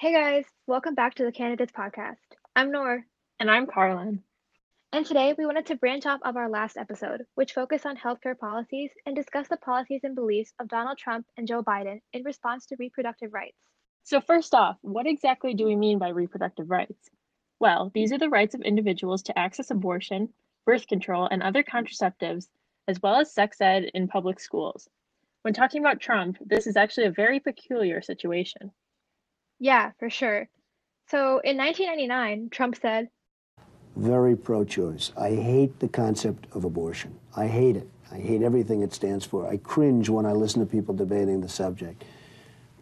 Hey guys, welcome back to the Candidates Podcast. I'm Noor. And I'm Carlin. And today we wanted to branch off of our last episode, which focused on healthcare policies and discuss the policies and beliefs of Donald Trump and Joe Biden in response to reproductive rights. So, first off, what exactly do we mean by reproductive rights? Well, these are the rights of individuals to access abortion, birth control, and other contraceptives, as well as sex ed in public schools. When talking about Trump, this is actually a very peculiar situation. Yeah, for sure. So in 1999, Trump said, Very pro choice. I hate the concept of abortion. I hate it. I hate everything it stands for. I cringe when I listen to people debating the subject.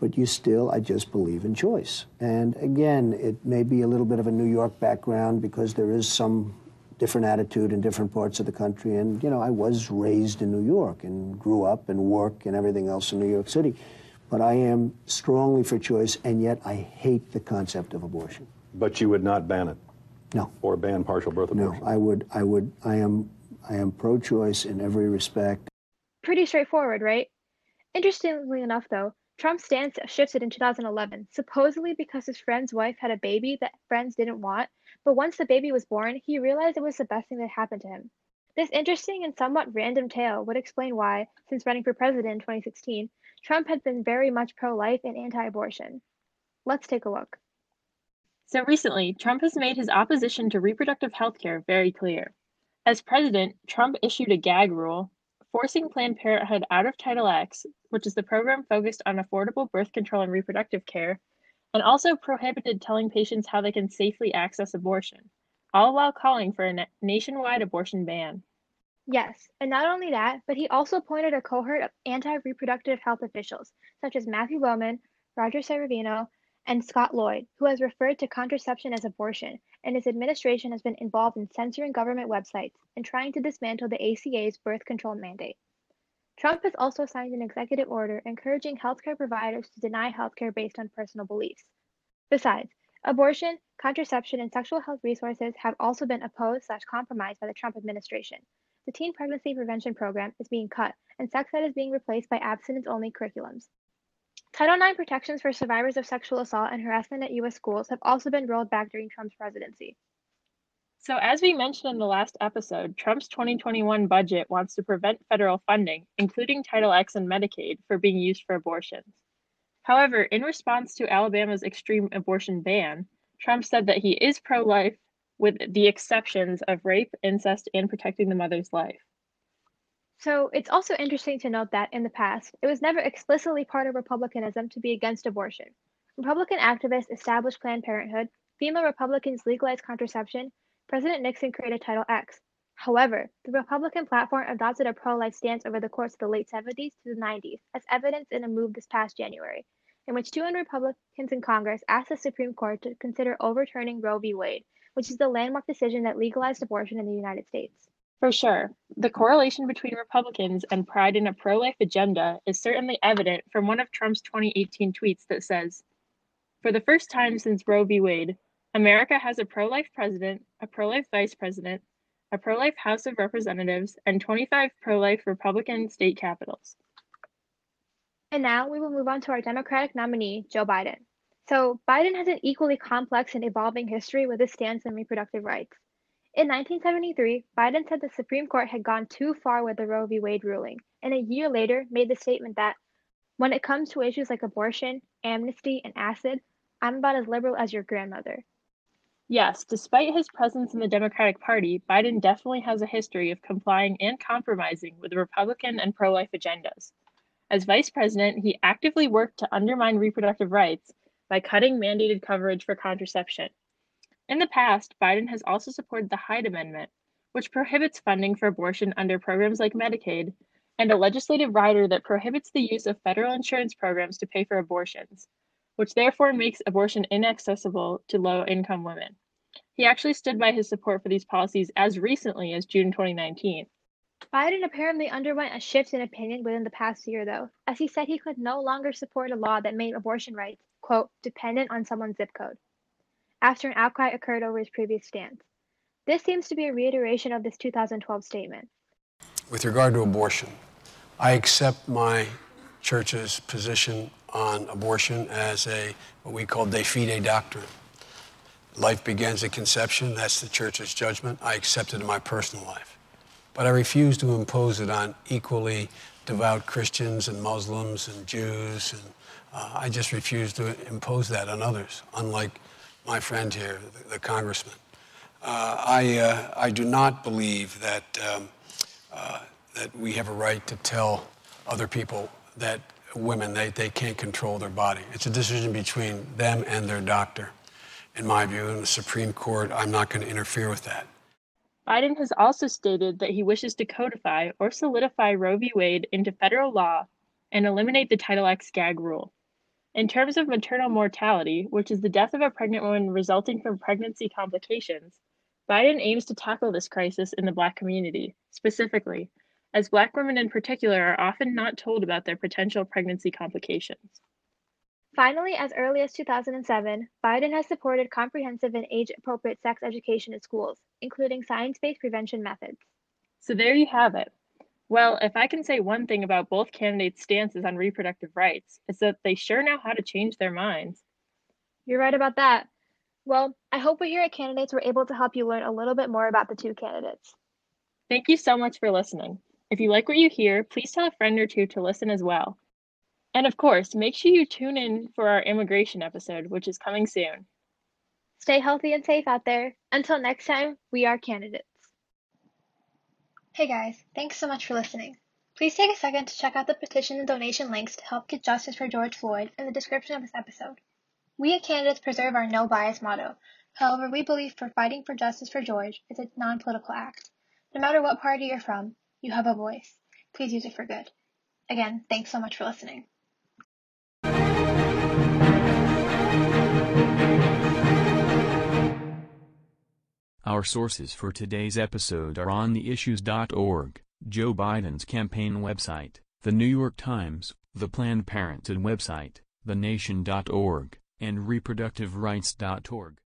But you still, I just believe in choice. And again, it may be a little bit of a New York background because there is some different attitude in different parts of the country. And, you know, I was raised in New York and grew up and work and everything else in New York City. But I am strongly for choice, and yet I hate the concept of abortion. But you would not ban it? No. Or ban partial birth abortion? No, I would, I would, I am, I am pro-choice in every respect. Pretty straightforward, right? Interestingly enough, though, Trump's stance shifted in 2011, supposedly because his friend's wife had a baby that friends didn't want, but once the baby was born, he realized it was the best thing that happened to him. This interesting and somewhat random tale would explain why, since running for president in 2016, Trump had been very much pro life and anti abortion. Let's take a look. So recently, Trump has made his opposition to reproductive health care very clear. As president, Trump issued a gag rule forcing Planned Parenthood out of Title X, which is the program focused on affordable birth control and reproductive care, and also prohibited telling patients how they can safely access abortion, all while calling for a na- nationwide abortion ban. Yes, and not only that, but he also appointed a cohort of anti reproductive health officials, such as Matthew Bowman, Roger Severino, and Scott Lloyd, who has referred to contraception as abortion, and his administration has been involved in censoring government websites and trying to dismantle the ACA's birth control mandate. Trump has also signed an executive order encouraging healthcare providers to deny healthcare based on personal beliefs. Besides, abortion, contraception, and sexual health resources have also been opposed slash compromised by the Trump administration. The teen pregnancy prevention program is being cut, and sex ed is being replaced by abstinence only curriculums. Title IX protections for survivors of sexual assault and harassment at U.S. schools have also been rolled back during Trump's presidency. So, as we mentioned in the last episode, Trump's 2021 budget wants to prevent federal funding, including Title X and Medicaid, for being used for abortions. However, in response to Alabama's extreme abortion ban, Trump said that he is pro life with the exceptions of rape, incest, and protecting the mother's life. So it's also interesting to note that in the past, it was never explicitly part of Republicanism to be against abortion. Republican activists established Planned Parenthood, female Republicans legalized contraception, President Nixon created Title X. However, the Republican platform adopted a pro life stance over the course of the late 70s to the 90s, as evidenced in a move this past January, in which 200 Republicans in Congress asked the Supreme Court to consider overturning Roe v. Wade, which is the landmark decision that legalized abortion in the United States. For sure. The correlation between Republicans and pride in a pro life agenda is certainly evident from one of Trump's 2018 tweets that says For the first time since Roe v. Wade, America has a pro life president, a pro life vice president, a pro life House of Representatives, and 25 pro life Republican state capitals. And now we will move on to our Democratic nominee, Joe Biden. So, Biden has an equally complex and evolving history with his stance on reproductive rights. In 1973, Biden said the Supreme Court had gone too far with the Roe v. Wade ruling, and a year later made the statement that when it comes to issues like abortion, amnesty, and acid, I'm about as liberal as your grandmother. Yes, despite his presence in the Democratic Party, Biden definitely has a history of complying and compromising with the Republican and pro life agendas. As vice president, he actively worked to undermine reproductive rights by cutting mandated coverage for contraception. In the past, Biden has also supported the Hyde Amendment, which prohibits funding for abortion under programs like Medicaid, and a legislative rider that prohibits the use of federal insurance programs to pay for abortions, which therefore makes abortion inaccessible to low income women. He actually stood by his support for these policies as recently as June 2019. Biden apparently underwent a shift in opinion within the past year, though, as he said he could no longer support a law that made abortion rights, quote, dependent on someone's zip code, after an outcry occurred over his previous stance. This seems to be a reiteration of this 2012 statement. With regard to abortion, I accept my church's position on abortion as a what we call de fide doctrine. Life begins at conception. That's the church's judgment. I accept it in my personal life. But I refuse to impose it on equally devout Christians and Muslims and Jews. And uh, I just refuse to impose that on others, unlike my friend here, the, the congressman. Uh, I, uh, I do not believe that, um, uh, that we have a right to tell other people that women, they, they can't control their body. It's a decision between them and their doctor in my view, in the Supreme Court, I'm not going to interfere with that. Biden has also stated that he wishes to codify or solidify Roe v. Wade into federal law and eliminate the Title X gag rule. In terms of maternal mortality, which is the death of a pregnant woman resulting from pregnancy complications, Biden aims to tackle this crisis in the Black community, specifically, as Black women in particular are often not told about their potential pregnancy complications. Finally, as early as 2007, Biden has supported comprehensive and age-appropriate sex education in schools, including science-based prevention methods. So there you have it. Well, if I can say one thing about both candidates' stances on reproductive rights, it's that they sure know how to change their minds. You're right about that. Well, I hope we here at Candidates were able to help you learn a little bit more about the two candidates. Thank you so much for listening. If you like what you hear, please tell a friend or two to listen as well. And of course, make sure you tune in for our immigration episode, which is coming soon. Stay healthy and safe out there. Until next time, we are candidates. Hey guys, thanks so much for listening. Please take a second to check out the petition and donation links to help get justice for George Floyd in the description of this episode. We at Candidates preserve our no bias motto. However, we believe for fighting for justice for George is a non political act. No matter what party you're from, you have a voice. Please use it for good. Again, thanks so much for listening. Our sources for today's episode are on theissues.org, Joe Biden's campaign website, the New York Times, the Planned Parenthood website, thenation.org, and reproductiverights.org.